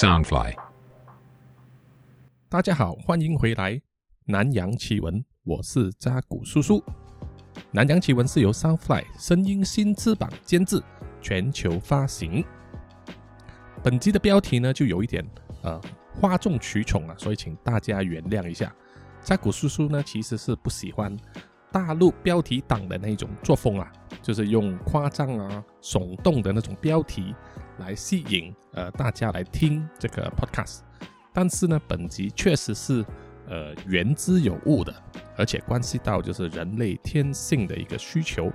Soundfly，大家好，欢迎回来《南洋奇闻》，我是扎古叔叔。《南洋奇闻》是由 Soundfly 声音新翅膀监制，全球发行。本集的标题呢，就有一点呃哗众取宠啊，所以请大家原谅一下。扎古叔叔呢，其实是不喜欢大陆标题党的那种作风啊，就是用夸张啊、耸动的那种标题来吸引呃大家来听这个 podcast。但是呢，本集确实是呃言之有物的，而且关系到就是人类天性的一个需求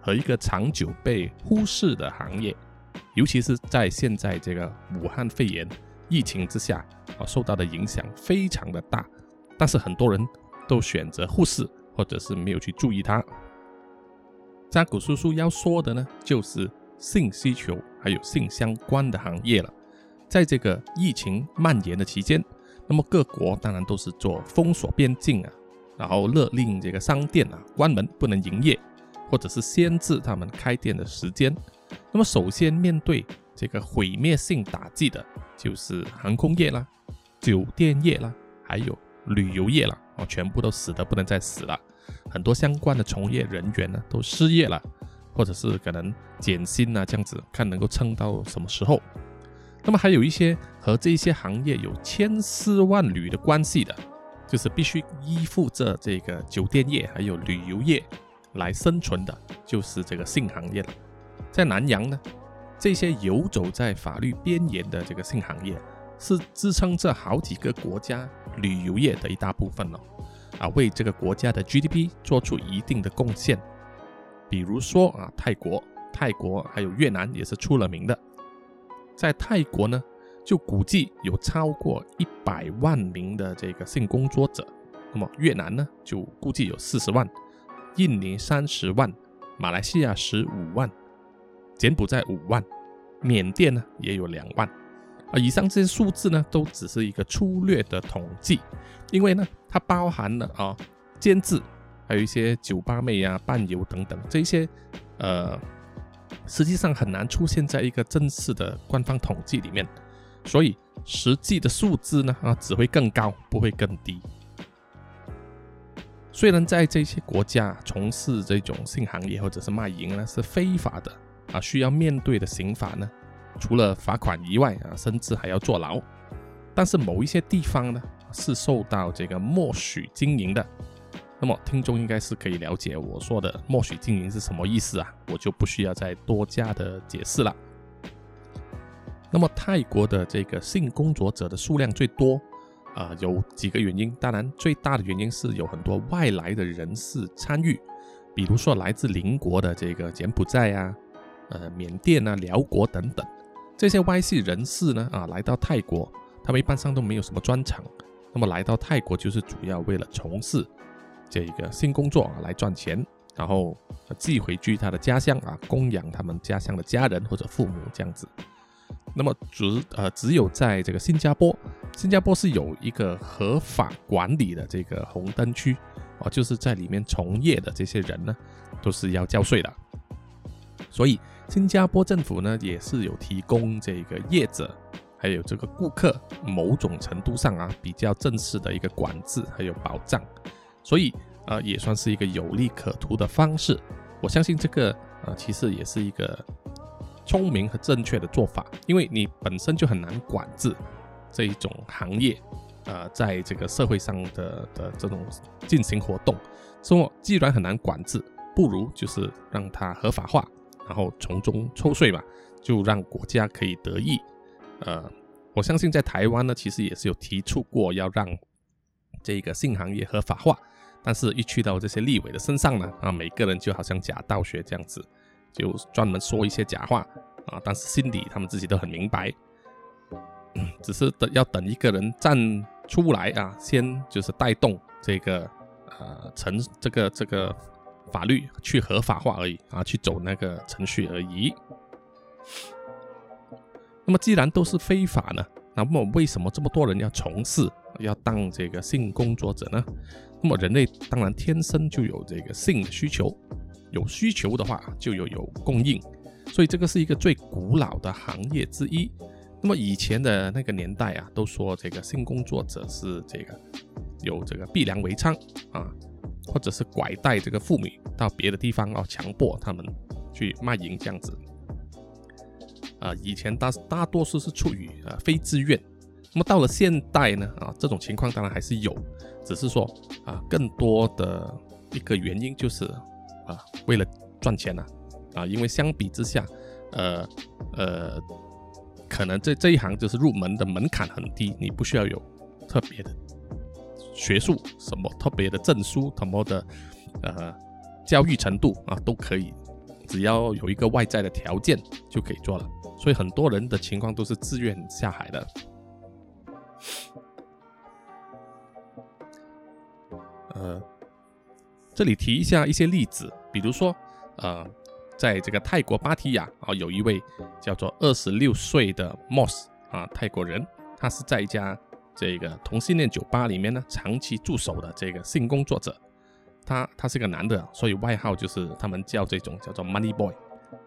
和一个长久被忽视的行业，尤其是在现在这个武汉肺炎疫情之下啊，受到的影响非常的大。但是很多人都选择忽视，或者是没有去注意它。扎古叔叔要说的呢，就是性需求还有性相关的行业了。在这个疫情蔓延的期间，那么各国当然都是做封锁边境啊，然后勒令这个商店啊关门不能营业，或者是限制他们开店的时间。那么首先面对这个毁灭性打击的，就是航空业啦、酒店业啦，还有。旅游业啦哦，全部都死的不能再死了，很多相关的从业人员呢都失业了，或者是可能减薪啊这样子，看能够撑到什么时候。那么还有一些和这些行业有千丝万缕的关系的，就是必须依附着这个酒店业还有旅游业来生存的，就是这个性行业了。在南洋呢，这些游走在法律边缘的这个性行业。是支撑着好几个国家旅游业的一大部分了，啊，为这个国家的 GDP 做出一定的贡献。比如说啊，泰国、泰国还有越南也是出了名的。在泰国呢，就估计有超过一百万名的这个性工作者。那么越南呢，就估计有四十万，印尼三十万，马来西亚十五万，柬埔寨五万，缅甸呢也有两万。啊，以上这些数字呢，都只是一个粗略的统计，因为呢，它包含了啊，监制，还有一些酒吧妹啊、伴游等等这些，呃，实际上很难出现在一个正式的官方统计里面，所以实际的数字呢，啊，只会更高，不会更低。虽然在这些国家从事这种性行业或者是卖淫呢是非法的，啊，需要面对的刑罚呢。除了罚款以外啊，甚至还要坐牢。但是某一些地方呢，是受到这个默许经营的。那么听众应该是可以了解我说的默许经营是什么意思啊，我就不需要再多加的解释了。那么泰国的这个性工作者的数量最多啊，有几个原因。当然，最大的原因是有很多外来的人士参与，比如说来自邻国的这个柬埔寨啊、呃缅甸啊、辽国等等。这些外系人士呢，啊，来到泰国，他们一般上都没有什么专长，那么来到泰国就是主要为了从事这一个新工作啊来赚钱，然后寄回去他的家乡啊，供养他们家乡的家人或者父母这样子。那么只呃只有在这个新加坡，新加坡是有一个合法管理的这个红灯区啊，就是在里面从业的这些人呢，都是要交税的，所以。新加坡政府呢，也是有提供这个业者还有这个顾客某种程度上啊比较正式的一个管制还有保障，所以呃也算是一个有利可图的方式。我相信这个呃其实也是一个聪明和正确的做法，因为你本身就很难管制这一种行业，呃在这个社会上的的这种进行活动，所以既然很难管制，不如就是让它合法化。然后从中抽税嘛，就让国家可以得益。呃，我相信在台湾呢，其实也是有提出过要让这个性行业合法化，但是一去到这些立委的身上呢，啊，每个人就好像假道学这样子，就专门说一些假话啊，但是心里他们自己都很明白，只是等要等一个人站出来啊，先就是带动这个呃成这个这个。法律去合法化而已啊，去走那个程序而已。那么既然都是非法呢，那么为什么这么多人要从事，要当这个性工作者呢？那么人类当然天生就有这个性的需求，有需求的话就有有供应，所以这个是一个最古老的行业之一。那么以前的那个年代啊，都说这个性工作者是这个有这个逼良为娼啊，或者是拐带这个妇女到别的地方啊，强迫他们去卖淫这样子。啊，以前大大多数是出于啊非自愿。那么到了现代呢，啊这种情况当然还是有，只是说啊更多的一个原因就是啊为了赚钱呐，啊因为相比之下，呃呃。可能这这一行就是入门的门槛很低，你不需要有特别的学术什么特别的证书什么的，呃，教育程度啊都可以，只要有一个外在的条件就可以做了。所以很多人的情况都是自愿下海的。呃，这里提一下一些例子，比如说，呃。在这个泰国芭提雅啊，有一位叫做二十六岁的 Moss 啊，泰国人，他是在一家这个同性恋酒吧里面呢长期驻守的这个性工作者。他他是个男的，所以外号就是他们叫这种叫做 Money Boy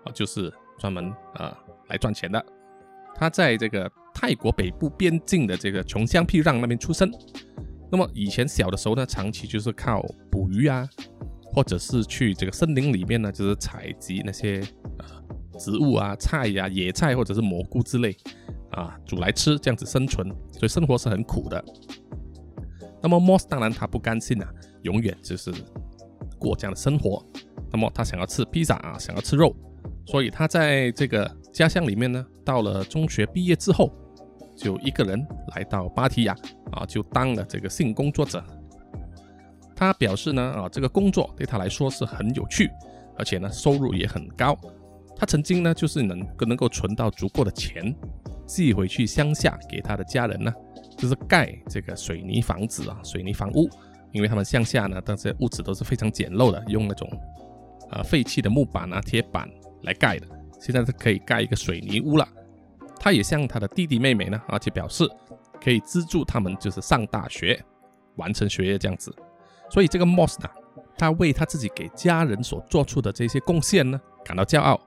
啊，就是专门呃来赚钱的。他在这个泰国北部边境的这个穷乡僻壤那边出生。那么以前小的时候呢，长期就是靠捕鱼啊。或者是去这个森林里面呢，就是采集那些呃植物啊、菜呀、野菜或者是蘑菇之类啊，煮来吃，这样子生存，所以生活是很苦的。那么 Moss 当然他不甘心啊，永远就是过这样的生活。那么他想要吃披萨啊，想要吃肉，所以他在这个家乡里面呢，到了中学毕业之后，就一个人来到芭提雅啊，就当了这个性工作者。他表示呢，啊，这个工作对他来说是很有趣，而且呢，收入也很高。他曾经呢，就是能能够存到足够的钱，寄回去乡下给他的家人呢，就是盖这个水泥房子啊，水泥房屋。因为他们乡下呢，这些屋子都是非常简陋的，用那种呃废弃的木板啊、铁板来盖的。现在是可以盖一个水泥屋了。他也向他的弟弟妹妹呢，而且表示可以资助他们，就是上大学，完成学业这样子。所以这个 Moss 呢，他为他自己给家人所做出的这些贡献呢，感到骄傲。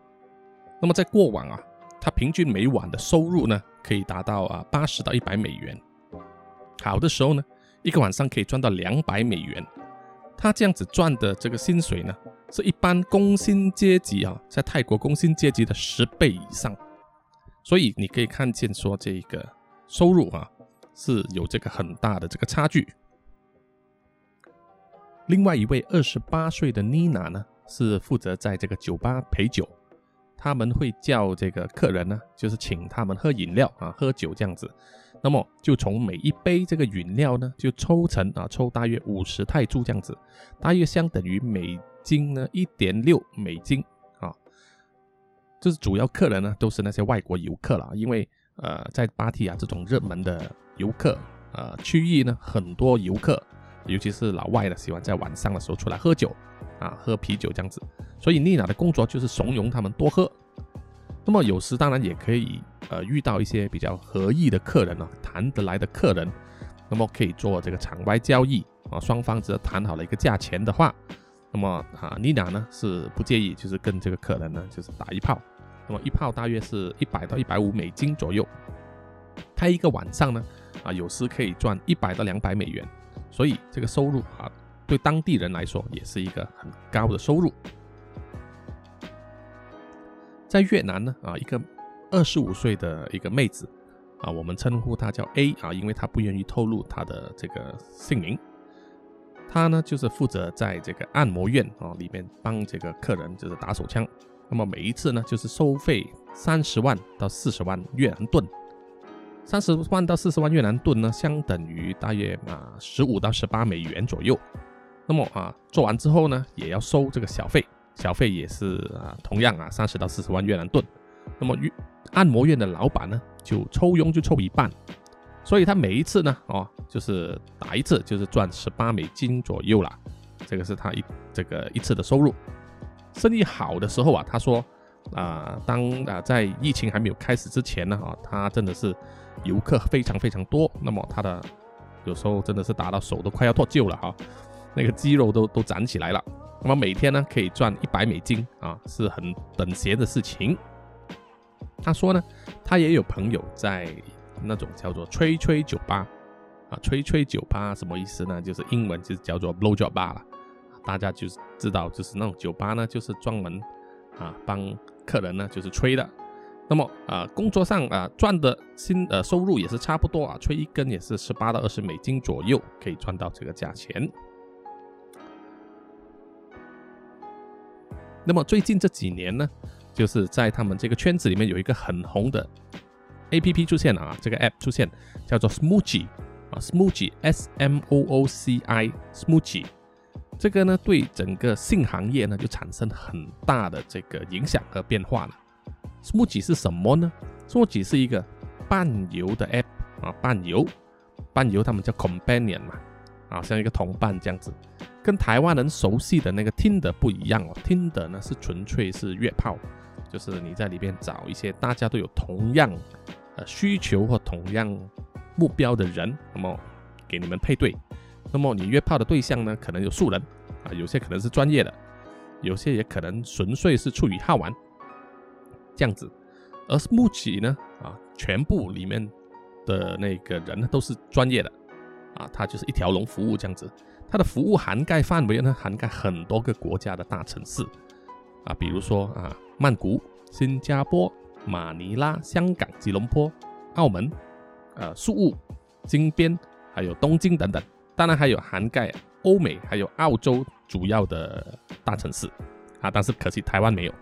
那么在过往啊，他平均每晚的收入呢，可以达到啊八十到一百美元。好的时候呢，一个晚上可以赚到两百美元。他这样子赚的这个薪水呢，是一般工薪阶级啊，在泰国工薪阶级的十倍以上。所以你可以看见说，这个收入啊，是有这个很大的这个差距。另外一位二十八岁的妮娜呢，是负责在这个酒吧陪酒。他们会叫这个客人呢，就是请他们喝饮料啊，喝酒这样子。那么就从每一杯这个饮料呢，就抽成啊，抽大约五十泰铢这样子，大约相等于美金呢一点六美金。就是主要客人呢，都是那些外国游客了，因为呃，在芭提雅这种热门的游客呃区域呢，很多游客。尤其是老外呢，喜欢在晚上的时候出来喝酒，啊，喝啤酒这样子。所以丽娜的工作就是怂恿他们多喝。那么有时当然也可以，呃，遇到一些比较合意的客人啊，谈得来的客人，那么可以做这个场外交易啊。双方只要谈好了一个价钱的话，那么啊，丽娜呢是不介意，就是跟这个客人呢就是打一炮。那么一炮大约是一百到一百五美金左右。开一个晚上呢，啊，有时可以赚一百到两百美元。所以这个收入啊，对当地人来说也是一个很高的收入。在越南呢，啊，一个二十五岁的一个妹子啊，我们称呼她叫 A 啊，因为她不愿意透露她的这个姓名。她呢，就是负责在这个按摩院啊里面帮这个客人就是打手枪。那么每一次呢，就是收费三十万到四十万越南盾。三十万到四十万越南盾呢，相等于大约啊十五到十八美元左右。那么啊，做完之后呢，也要收这个小费，小费也是啊，同样啊，三十到四十万越南盾。那么，按摩院的老板呢，就抽佣就抽一半，所以他每一次呢，哦，就是打一次就是赚十八美金左右啦。这个是他一这个一次的收入。生意好的时候啊，他说啊，当啊在疫情还没有开始之前呢，啊，他真的是。游客非常非常多，那么他的有时候真的是打到手都快要脱臼了哈，那个肌肉都都长起来了。那么每天呢可以赚一百美金啊，是很等闲的事情。他说呢，他也有朋友在那种叫做吹吹酒吧啊，吹吹酒吧什么意思呢？就是英文就是叫做 blow job bar 了。大家就是知道，就是那种酒吧呢，就是专门啊帮客人呢就是吹的。那么啊，工作上啊赚的薪呃收入也是差不多啊，吹一根也是十八到二十美金左右，可以赚到这个价钱。那么最近这几年呢，就是在他们这个圈子里面有一个很红的 A P P 出现了啊，这个 App 出现叫做 Smoochie 啊，Smoochie S M O O C I Smoochie，这个呢对整个性行业呢就产生很大的这个影响和变化了。Smooch 是什么呢？Smooch 是一个伴游的 App 啊，伴游，伴游他们叫 Companion 嘛，啊，像一个同伴这样子。跟台湾人熟悉的那个 Tinder 不一样哦，，Tinder 呢是纯粹是约炮，就是你在里边找一些大家都有同样呃需求或同样目标的人，那么给你们配对。那么你约炮的对象呢，可能有素人啊，有些可能是专业的，有些也可能纯粹是出于好玩这样子。而目前呢啊，全部里面的那个人呢都是专业的啊，他就是一条龙服务这样子。它的服务涵盖范围呢，涵盖很多个国家的大城市啊，比如说啊，曼谷、新加坡、马尼拉、香港、吉隆坡、澳门、呃，宿务、金边，还有东京等等。当然还有涵盖欧美还有澳洲主要的大城市啊，但是可惜台湾没有。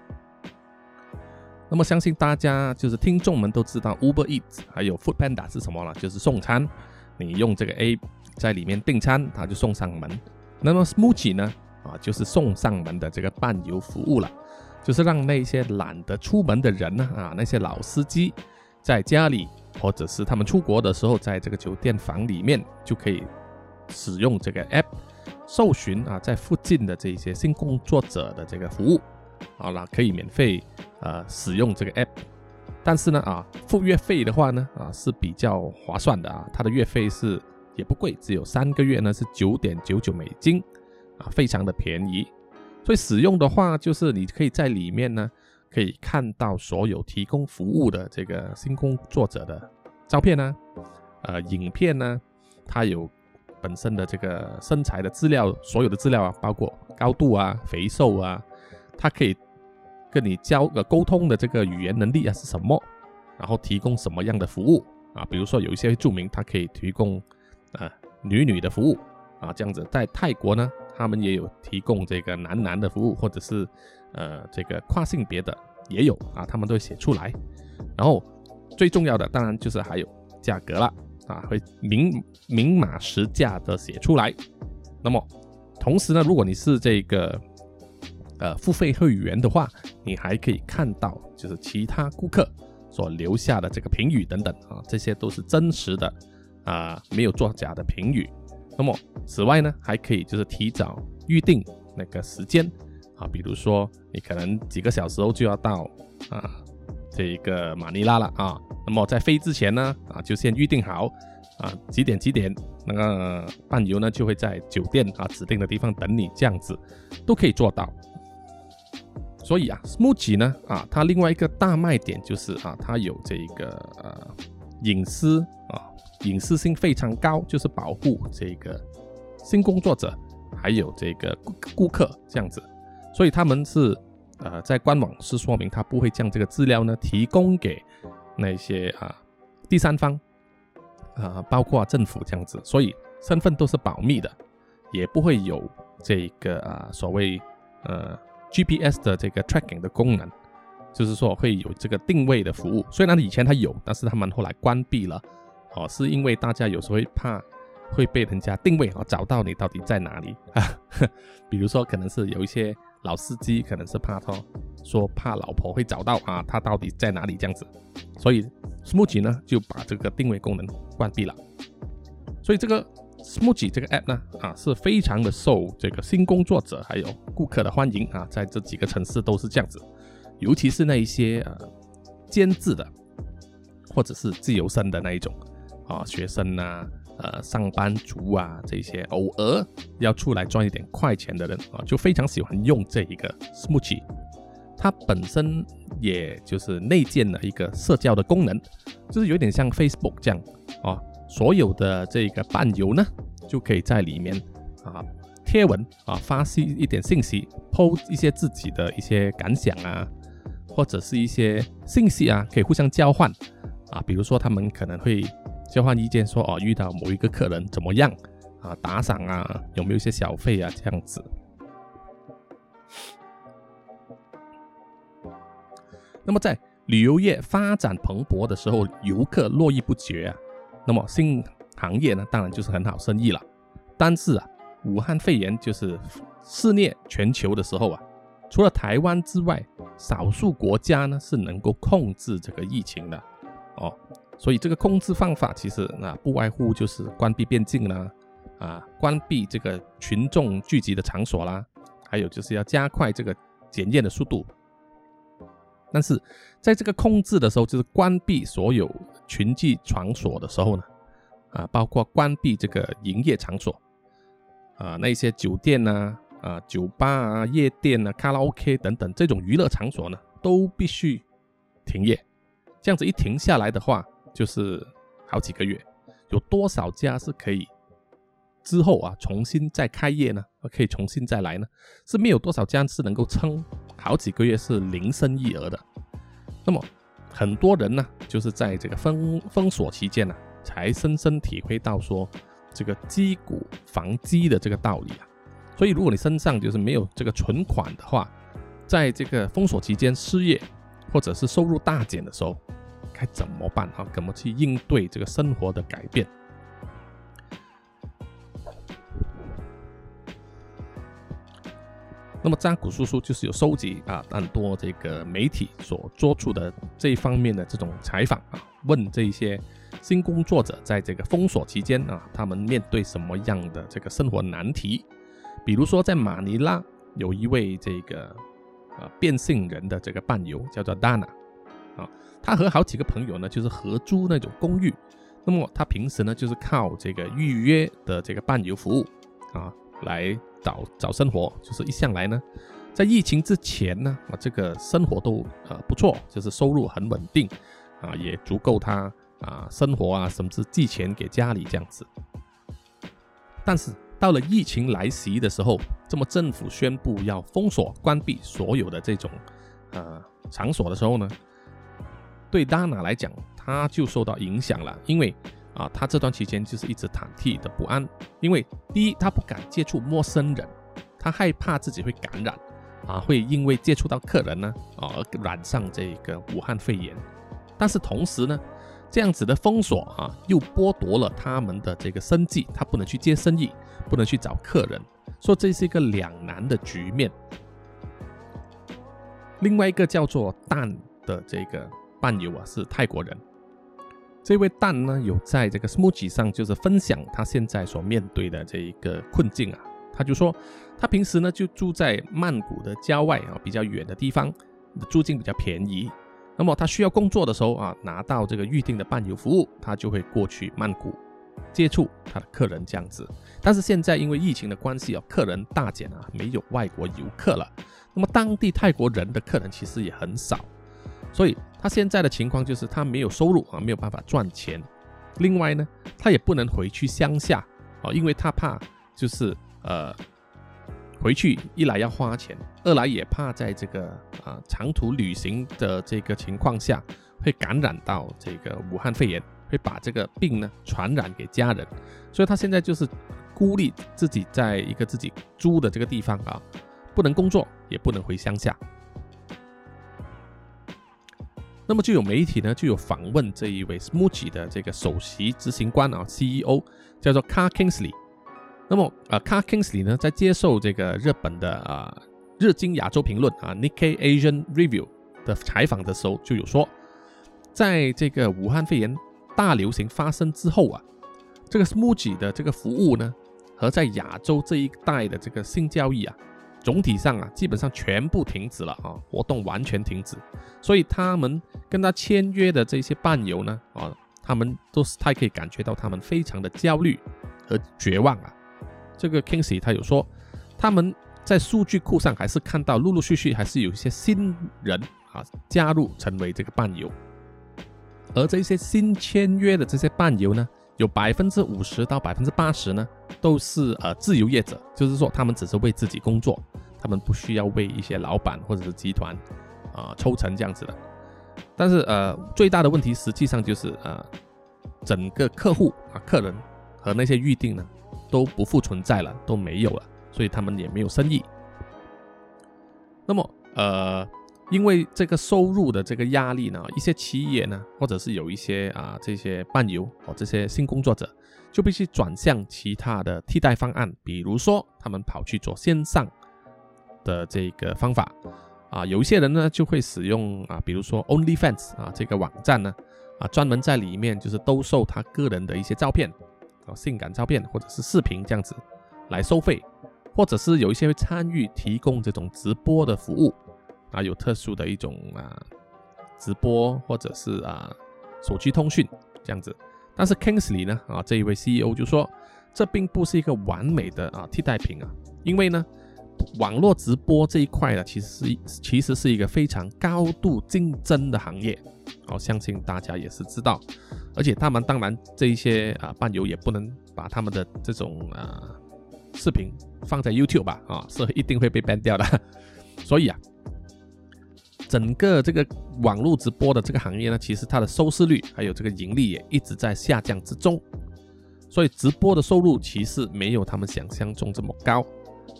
那么相信大家就是听众们都知道 Uber Eats 还有 Food Panda 是什么了，就是送餐，你用这个 A。在里面订餐，他就送上门。那么 Smoochie 呢？啊，就是送上门的这个伴游服务了，就是让那些懒得出门的人呢，啊，那些老司机在家里，或者是他们出国的时候，在这个酒店房里面就可以使用这个 app 搜寻啊，在附近的这些性工作者的这个服务，好了，可以免费呃使用这个 app。但是呢，啊，付月费的话呢，啊是比较划算的啊，它的月费是。也不贵，只有三个月呢，是九点九九美金，啊，非常的便宜。所以使用的话，就是你可以在里面呢，可以看到所有提供服务的这个新工作者的照片呢，呃，影片呢，它有本身的这个身材的资料，所有的资料啊，包括高度啊、肥瘦啊，它可以跟你交呃沟通的这个语言能力啊是什么，然后提供什么样的服务啊，比如说有一些注明它可以提供。啊，女女的服务啊，这样子，在泰国呢，他们也有提供这个男男的服务，或者是呃这个跨性别的也有啊，他们都会写出来。然后最重要的当然就是还有价格了啊，会明明码实价的写出来。那么同时呢，如果你是这个呃付费会员的话，你还可以看到就是其他顾客所留下的这个评语等等啊，这些都是真实的。啊，没有作假的评语。那么，此外呢，还可以就是提早预定那个时间啊，比如说你可能几个小时后就要到啊这一个马尼拉了啊，那么在飞之前呢啊，就先预定好啊几点几点那个伴游呢就会在酒店啊指定的地方等你，这样子都可以做到。所以啊，Smoochie 呢啊，它另外一个大卖点就是啊，它有这个呃隐私啊。隐私性非常高，就是保护这个新工作者，还有这个顾顾客这样子，所以他们是呃在官网是说明他不会将这个资料呢提供给那些啊第三方啊，包括政府这样子，所以身份都是保密的，也不会有这个啊所谓呃 GPS 的这个 tracking 的功能，就是说会有这个定位的服务，虽然以前它有，但是他们后来关闭了。哦，是因为大家有时候会怕会被人家定位哦，找到你到底在哪里啊？比如说，可能是有一些老司机，可能是怕他说怕老婆会找到啊，他到底在哪里这样子，所以 Smoochie 呢就把这个定位功能关闭了。所以这个 Smoochie 这个 app 呢啊是非常的受这个新工作者还有顾客的欢迎啊，在这几个城市都是这样子，尤其是那一些呃监制的或者是自由身的那一种。啊，学生呐，呃，上班族啊，这些偶尔要出来赚一点快钱的人啊，就非常喜欢用这一个 Smoochie。它本身也就是内建了一个社交的功能，就是有点像 Facebook 这样啊，所有的这个伴游呢，就可以在里面啊贴文啊发信一点信息，po 一些自己的一些感想啊，或者是一些信息啊，可以互相交换啊，比如说他们可能会交换意见，说哦遇到某一个客人怎么样啊，打赏啊，有没有一些小费啊这样子。那么在旅游业发展蓬勃的时候，游客络绎不绝啊。那么新行业呢，当然就是很好生意了。但是啊，武汉肺炎就是肆虐全球的时候啊，除了台湾之外，少数国家呢是能够控制这个疫情的哦。所以这个控制方法其实那不外乎就是关闭边境啦，啊，关闭这个群众聚集的场所啦，还有就是要加快这个检验的速度。但是在这个控制的时候，就是关闭所有群聚场所的时候呢，啊，包括关闭这个营业场所，啊，那些酒店呐，啊，酒吧啊，夜店啊，卡拉 OK 等等这种娱乐场所呢，都必须停业。这样子一停下来的话，就是好几个月，有多少家是可以之后啊重新再开业呢？可以重新再来呢？是没有多少家是能够撑。好几个月是零生意额的，那么很多人呢，就是在这个封封锁期间呢，才深深体会到说这个击鼓防饥的这个道理啊。所以如果你身上就是没有这个存款的话，在这个封锁期间失业或者是收入大减的时候，该怎么办啊？怎么去应对这个生活的改变？那么张古叔叔就是有收集啊很多这个媒体所做出的这一方面的这种采访啊，问这些新工作者在这个封锁期间啊，他们面对什么样的这个生活难题？比如说在马尼拉有一位这个啊变性人的这个伴游叫做 Dana 啊，他和好几个朋友呢就是合租那种公寓，那么他平时呢就是靠这个预约的这个伴游服务啊来。找找生活，就是一向来呢，在疫情之前呢，啊，这个生活都呃不错，就是收入很稳定，啊，也足够他啊生活啊，甚至寄钱给家里这样子。但是到了疫情来袭的时候，这么政府宣布要封锁、关闭所有的这种呃场所的时候呢，对 Dana 来讲，他就受到影响了，因为。啊，他这段期间就是一直忐忑的不安，因为第一，他不敢接触陌生人，他害怕自己会感染，啊，会因为接触到客人呢，啊而染上这个武汉肺炎。但是同时呢，这样子的封锁啊，又剥夺了他们的这个生计，他不能去接生意，不能去找客人，所以这是一个两难的局面。另外一个叫做蛋的这个伴游啊，是泰国人。这位蛋呢，有在这个 Smoothie 上，就是分享他现在所面对的这一个困境啊。他就说，他平时呢就住在曼谷的郊外啊，比较远的地方，租金比较便宜。那么他需要工作的时候啊，拿到这个预定的伴游服务，他就会过去曼谷接触他的客人这样子。但是现在因为疫情的关系啊，客人大减啊，没有外国游客了。那么当地泰国人的客人其实也很少。所以他现在的情况就是他没有收入啊，没有办法赚钱。另外呢，他也不能回去乡下啊，因为他怕就是呃回去一来要花钱，二来也怕在这个啊长途旅行的这个情况下会感染到这个武汉肺炎，会把这个病呢传染给家人。所以他现在就是孤立自己在一个自己租的这个地方啊，不能工作，也不能回乡下。那么就有媒体呢，就有访问这一位 Smoothie 的这个首席执行官啊，CEO 叫做 Car Kingsley。那么啊，Car Kingsley 呢，在接受这个日本的啊日经亚洲评论啊 Nikkei Asian Review 的采访的时候，就有说，在这个武汉肺炎大流行发生之后啊，这个 Smoothie 的这个服务呢，和在亚洲这一带的这个性交易啊。总体上啊，基本上全部停止了啊，活动完全停止，所以他们跟他签约的这些伴游呢，啊，他们都是他可以感觉到他们非常的焦虑和绝望啊。这个 Kingsley 他有说，他们在数据库上还是看到陆陆续续还是有一些新人啊加入成为这个伴游。而这些新签约的这些伴游呢，有百分之五十到百分之八十呢，都是呃自由业者，就是说他们只是为自己工作，他们不需要为一些老板或者是集团啊抽成这样子的。但是呃最大的问题实际上就是呃整个客户啊客人和那些预定呢都不复存在了，都没有了，所以他们也没有生意。那么呃。因为这个收入的这个压力呢，一些企业呢，或者是有一些啊这些伴游哦这些新工作者，就必须转向其他的替代方案，比如说他们跑去做线上的这个方法啊，有一些人呢就会使用啊，比如说 OnlyFans 啊这个网站呢啊，专门在里面就是兜售他个人的一些照片啊，性感照片或者是视频这样子来收费，或者是有一些会参与提供这种直播的服务。啊，有特殊的一种啊直播或者是啊手机通讯这样子，但是 Kingsley 呢啊这一位 CEO 就说，这并不是一个完美的啊替代品啊，因为呢网络直播这一块呢其实是其实是一个非常高度竞争的行业，哦相信大家也是知道，而且他们当然这一些啊伴游也不能把他们的这种啊视频放在 YouTube 吧啊是一定会被 ban 掉的，所以啊。整个这个网络直播的这个行业呢，其实它的收视率还有这个盈利也一直在下降之中，所以直播的收入其实没有他们想象中这么高，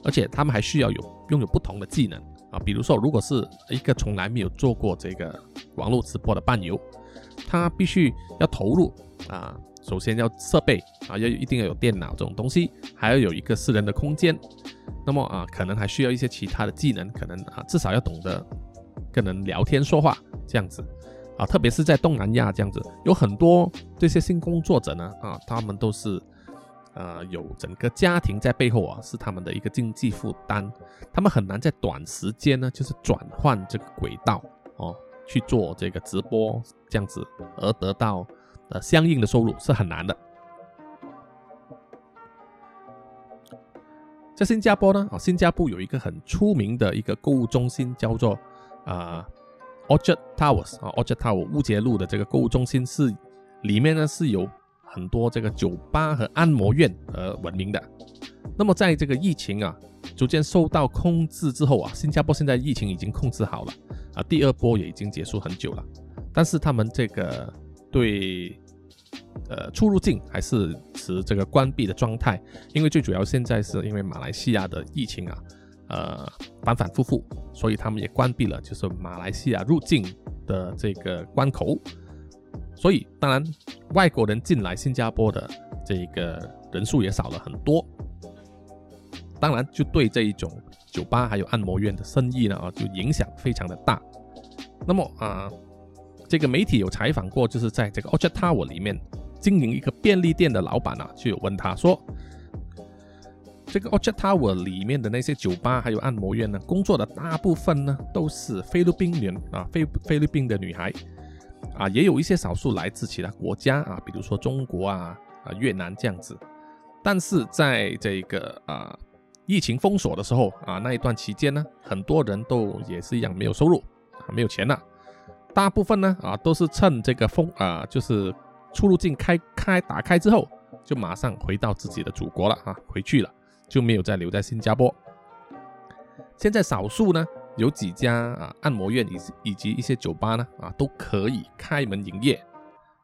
而且他们还需要有拥有不同的技能啊，比如说如果是一个从来没有做过这个网络直播的伴游，他必须要投入啊，首先要设备啊，要一定要有电脑这种东西，还要有一个私人的空间，那么啊，可能还需要一些其他的技能，可能啊，至少要懂得。跟人聊天说话这样子啊，特别是在东南亚这样子，有很多这些性工作者呢啊，他们都是呃有整个家庭在背后啊，是他们的一个经济负担，他们很难在短时间呢就是转换这个轨道哦去做这个直播这样子而得到呃相应的收入是很难的。在新加坡呢啊，新加坡有一个很出名的一个购物中心叫做。啊，Orchard Towers 啊，Orchard Tower 乌节路的这个购物中心是里面呢是有很多这个酒吧和按摩院而闻名的。那么在这个疫情啊逐渐受到控制之后啊，新加坡现在疫情已经控制好了啊，第二波也已经结束很久了。但是他们这个对呃出入境还是持这个关闭的状态，因为最主要现在是因为马来西亚的疫情啊。呃，反反复复，所以他们也关闭了，就是马来西亚入境的这个关口。所以当然，外国人进来新加坡的这个人数也少了很多。当然，就对这一种酒吧还有按摩院的生意呢啊，就影响非常的大。那么啊，这个媒体有采访过，就是在这个 Orchard Tower 里面经营一个便利店的老板啊，就有问他说。这个 Orchard Tower 里面的那些酒吧还有按摩院呢，工作的大部分呢都是菲律宾人啊，菲菲律宾的女孩啊，也有一些少数来自其他国家啊，比如说中国啊啊越南这样子。但是在这个啊疫情封锁的时候啊，那一段期间呢，很多人都也是一样没有收入啊，没有钱了。大部分呢啊都是趁这个封啊，就是出入境开开打开之后，就马上回到自己的祖国了啊，回去了。就没有再留在新加坡。现在少数呢，有几家啊按摩院以以及一些酒吧呢啊都可以开门营业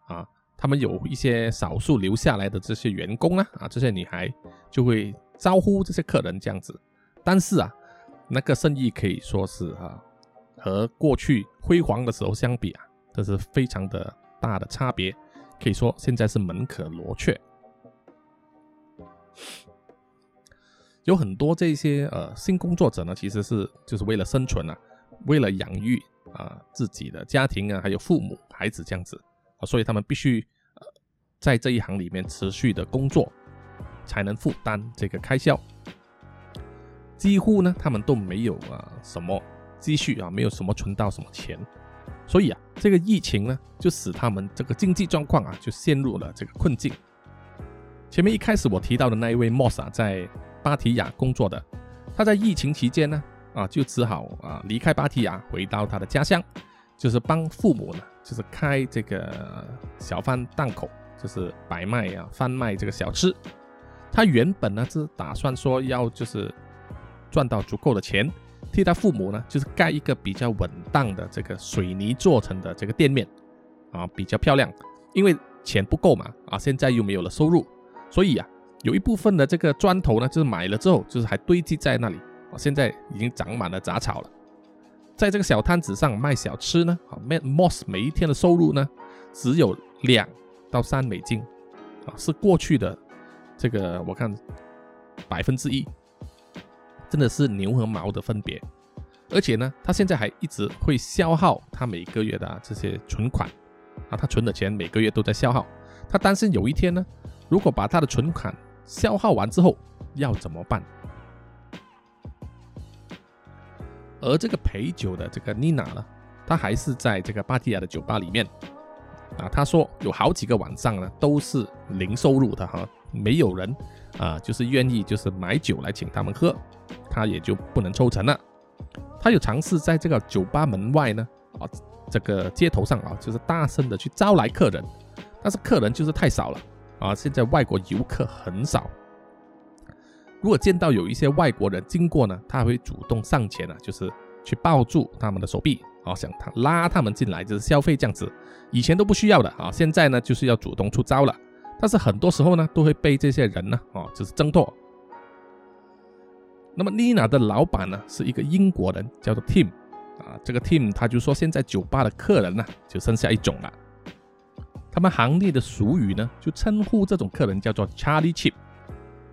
啊。他们有一些少数留下来的这些员工呢啊，这些女孩就会招呼这些客人这样子。但是啊，那个生意可以说是啊和过去辉煌的时候相比啊，这是非常的大的差别。可以说现在是门可罗雀。有很多这些呃性工作者呢，其实是就是为了生存啊，为了养育啊自己的家庭啊，还有父母孩子这样子啊，所以他们必须呃在这一行里面持续的工作，才能负担这个开销。几乎呢，他们都没有啊什么积蓄啊，没有什么存到什么钱，所以啊，这个疫情呢，就使他们这个经济状况啊，就陷入了这个困境。前面一开始我提到的那一位 Moss 啊，在芭提雅工作的，他在疫情期间呢，啊，就只好啊离开芭提雅，回到他的家乡，就是帮父母呢，就是开这个小贩档口，就是摆卖啊贩卖这个小吃。他原本呢是打算说要就是赚到足够的钱，替他父母呢就是盖一个比较稳当的这个水泥做成的这个店面，啊比较漂亮，因为钱不够嘛，啊现在又没有了收入，所以啊有一部分的这个砖头呢就是买了之后就是还堆积在那里，啊现在已经长满了杂草了，在这个小摊子上卖小吃呢，啊 Moss 每一天的收入呢只有两到三美金，啊是过去的。这个我看百分之一，真的是牛和毛的分别。而且呢，他现在还一直会消耗他每个月的这些存款啊，他存的钱每个月都在消耗。他担心有一天呢，如果把他的存款消耗完之后要怎么办？而这个陪酒的这个妮娜呢，她还是在这个巴蒂亚的酒吧里面啊。她说有好几个晚上呢都是零收入的哈。没有人啊，就是愿意就是买酒来请他们喝，他也就不能抽成了。他有尝试在这个酒吧门外呢，啊，这个街头上啊，就是大声的去招来客人，但是客人就是太少了啊。现在外国游客很少，如果见到有一些外国人经过呢，他会主动上前啊，就是去抱住他们的手臂，啊，想他拉他们进来就是消费这样子。以前都不需要的啊，现在呢就是要主动出招了。但是很多时候呢，都会被这些人呢，啊，就是挣脱。那么妮娜的老板呢，是一个英国人，叫做 Tim，啊，这个 Tim 他就说，现在酒吧的客人呢，就剩下一种了。他们行业的俗语呢，就称呼这种客人叫做 Charlie Chip，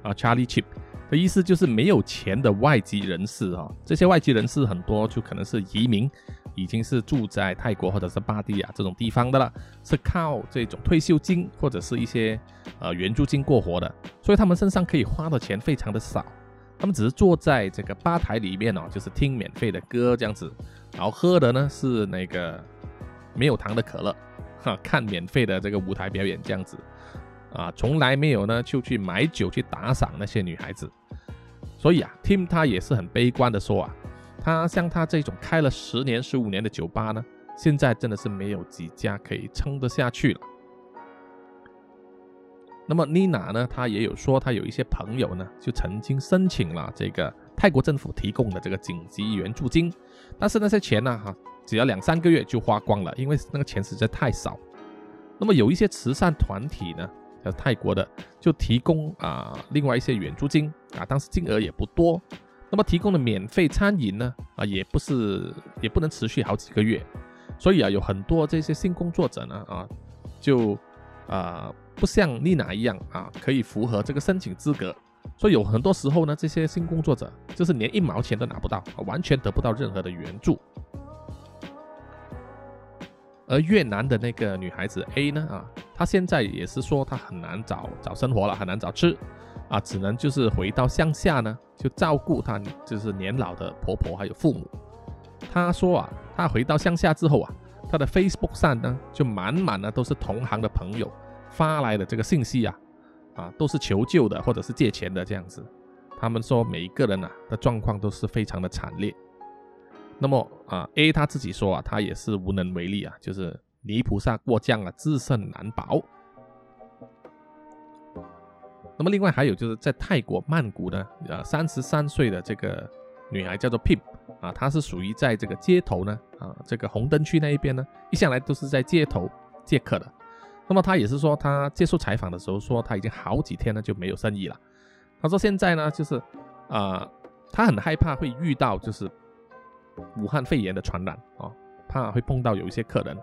啊，Charlie Chip 的意思就是没有钱的外籍人士啊。这些外籍人士很多就可能是移民。已经是住在泰国或者是巴蒂亚这种地方的了，是靠这种退休金或者是一些呃援助金过活的，所以他们身上可以花的钱非常的少，他们只是坐在这个吧台里面哦，就是听免费的歌这样子，然后喝的呢是那个没有糖的可乐，哈，看免费的这个舞台表演这样子，啊，从来没有呢就去买酒去打赏那些女孩子，所以啊，Tim 他也是很悲观的说啊。他像他这种开了十年、十五年的酒吧呢，现在真的是没有几家可以撑得下去了。那么 Nina 呢，她也有说，她有一些朋友呢，就曾经申请了这个泰国政府提供的这个紧急援助金，但是那些钱呢，哈，只要两三个月就花光了，因为那个钱实在太少。那么有一些慈善团体呢，在泰国的就提供啊，另外一些援助金啊，但是金额也不多。那么提供的免费餐饮呢？啊，也不是，也不能持续好几个月，所以啊，有很多这些性工作者呢，啊，就啊，不像丽娜一样啊，可以符合这个申请资格，所以有很多时候呢，这些性工作者就是连一毛钱都拿不到，完全得不到任何的援助。而越南的那个女孩子 A 呢，啊，她现在也是说她很难找找生活了，很难找吃。啊，只能就是回到乡下呢，就照顾她就是年老的婆婆还有父母。他说啊，他回到乡下之后啊，他的 Facebook 上呢就满满的都是同行的朋友发来的这个信息啊，啊都是求救的或者是借钱的这样子。他们说每一个人呐的状况都是非常的惨烈。那么啊 A 他自己说啊，他也是无能为力啊，就是泥菩萨过江啊，自身难保。那么另外还有就是在泰国曼谷呢，呃，三十三岁的这个女孩叫做 Pim 啊，她是属于在这个街头呢，啊，这个红灯区那一边呢，一向来都是在街头接客的。那么她也是说，她接受采访的时候说，她已经好几天呢就没有生意了。她说现在呢，就是啊，她很害怕会遇到就是武汉肺炎的传染啊，怕会碰到有一些客人。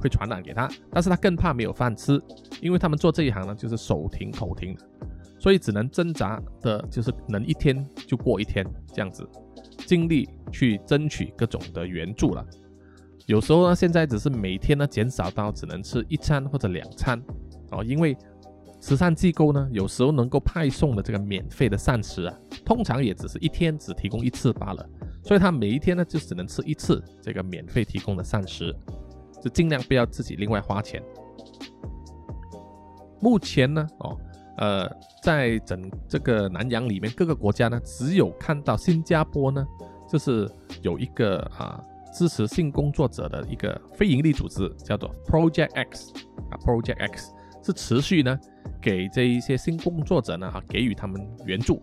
会传染给他，但是他更怕没有饭吃，因为他们做这一行呢，就是手停口停，所以只能挣扎的，就是能一天就过一天这样子，尽力去争取各种的援助了。有时候呢，现在只是每天呢减少到只能吃一餐或者两餐哦，因为慈善机构呢有时候能够派送的这个免费的膳食啊，通常也只是一天只提供一次罢了，所以他每一天呢就只能吃一次这个免费提供的膳食。就尽量不要自己另外花钱。目前呢，哦，呃，在整这个南洋里面各个国家呢，只有看到新加坡呢就是有一个啊支持性工作者的一个非营利组织，叫做 Project X 啊，Project X 是持续呢给这一些性工作者呢啊给予他们援助。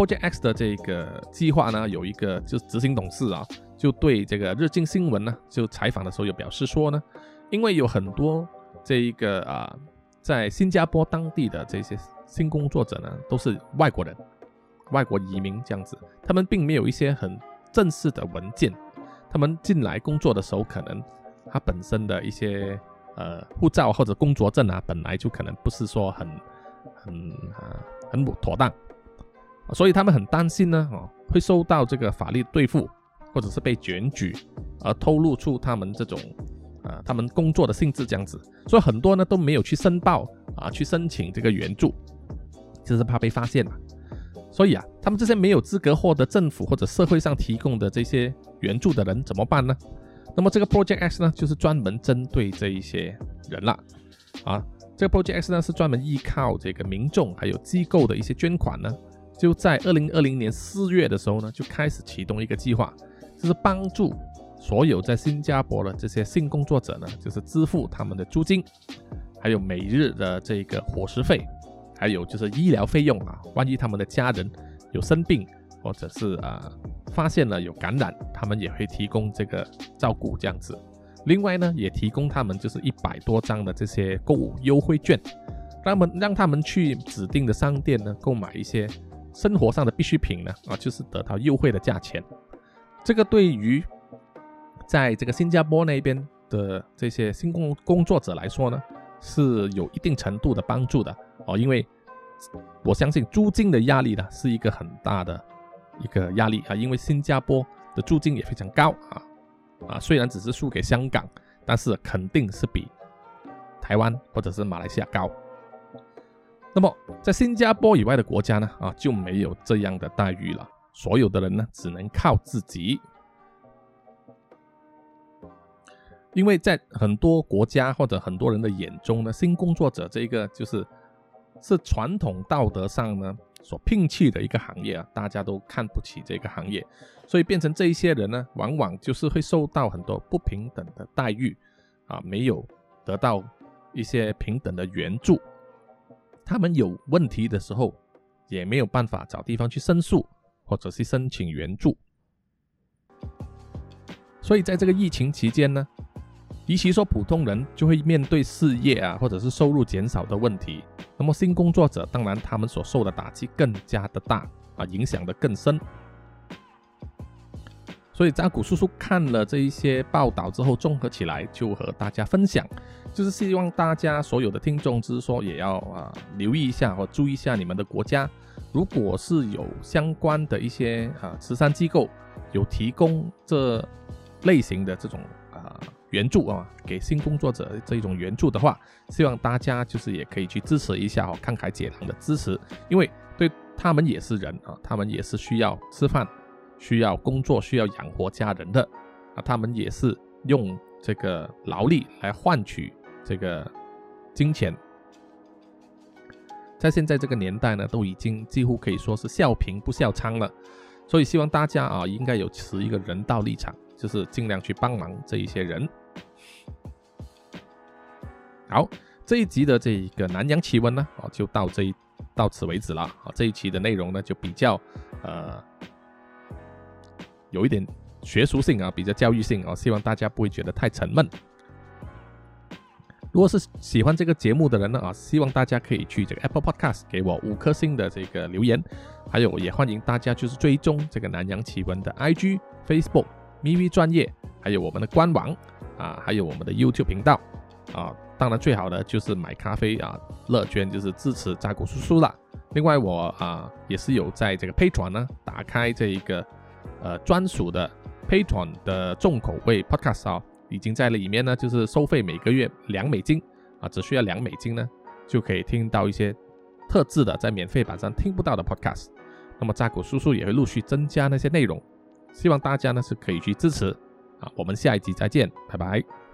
Project X 的这个计划呢，有一个就执行董事啊，就对这个日经新闻呢就采访的时候有表示说呢，因为有很多这一个啊在新加坡当地的这些新工作者呢都是外国人。外国移民这样子，他们并没有一些很正式的文件。他们进来工作的时候，可能他本身的一些呃护照或者工作证啊，本来就可能不是说很很啊很妥当，所以他们很担心呢，哦，会受到这个法律对付，或者是被检举，而透露出他们这种啊他们工作的性质这样子，所以很多呢都没有去申报啊，去申请这个援助，就是怕被发现嘛。所以啊，他们这些没有资格获得政府或者社会上提供的这些援助的人怎么办呢？那么这个 Project X 呢，就是专门针对这一些人了。啊，这个 Project X 呢是专门依靠这个民众还有机构的一些捐款呢，就在二零二零年四月的时候呢，就开始启动一个计划，就是帮助所有在新加坡的这些性工作者呢，就是支付他们的租金，还有每日的这个伙食费。还有就是医疗费用啊，万一他们的家人有生病，或者是啊发现了有感染，他们也会提供这个照顾这样子。另外呢，也提供他们就是一百多张的这些购物优惠券，让他们让他们去指定的商店呢购买一些生活上的必需品呢啊，就是得到优惠的价钱。这个对于在这个新加坡那边的这些新工工作者来说呢，是有一定程度的帮助的。哦，因为我相信租金的压力呢是一个很大的一个压力啊，因为新加坡的租金也非常高啊啊，虽然只是输给香港，但是肯定是比台湾或者是马来西亚高。那么在新加坡以外的国家呢啊就没有这样的待遇了，所有的人呢只能靠自己。因为在很多国家或者很多人的眼中呢，性工作者这个就是。是传统道德上呢所摒弃的一个行业啊，大家都看不起这个行业，所以变成这一些人呢，往往就是会受到很多不平等的待遇啊，没有得到一些平等的援助，他们有问题的时候也没有办法找地方去申诉或者是申请援助，所以在这个疫情期间呢。与其说普通人就会面对失业啊，或者是收入减少的问题，那么新工作者当然他们所受的打击更加的大啊，影响的更深。所以扎古叔叔看了这一些报道之后，综合起来就和大家分享，就是希望大家所有的听众，就是说也要啊留意一下或注意一下你们的国家，如果是有相关的一些啊慈善机构有提供这类型的这种啊。援助啊，给新工作者这种援助的话，希望大家就是也可以去支持一下哦，慷慨解囊的支持，因为对他们也是人啊，他们也是需要吃饭、需要工作、需要养活家人的啊，他们也是用这个劳力来换取这个金钱，在现在这个年代呢，都已经几乎可以说是笑贫不笑娼了，所以希望大家啊，应该有持一个人道立场，就是尽量去帮忙这一些人。好，这一集的这一个南洋奇闻呢，啊，就到这一到此为止了。啊，这一期的内容呢，就比较呃有一点学术性啊，比较教育性啊，希望大家不会觉得太沉闷。如果是喜欢这个节目的人呢，啊，希望大家可以去这个 Apple Podcast 给我五颗星的这个留言，还有也欢迎大家就是追踪这个南洋奇闻的 IG、Facebook、咪咪专业，还有我们的官网啊，还有我们的 YouTube 频道啊。当然，最好的就是买咖啡啊，乐捐就是支持扎古叔叔了。另外，我啊也是有在这个 Patreon 呢打开这一个呃专属的 Patron 的重口味 Podcast 啊，已经在里面呢，就是收费每个月两美金啊，只需要两美金呢，就可以听到一些特制的在免费版上听不到的 Podcast。那么扎古叔叔也会陆续增加那些内容，希望大家呢是可以去支持啊。我们下一集再见，拜拜。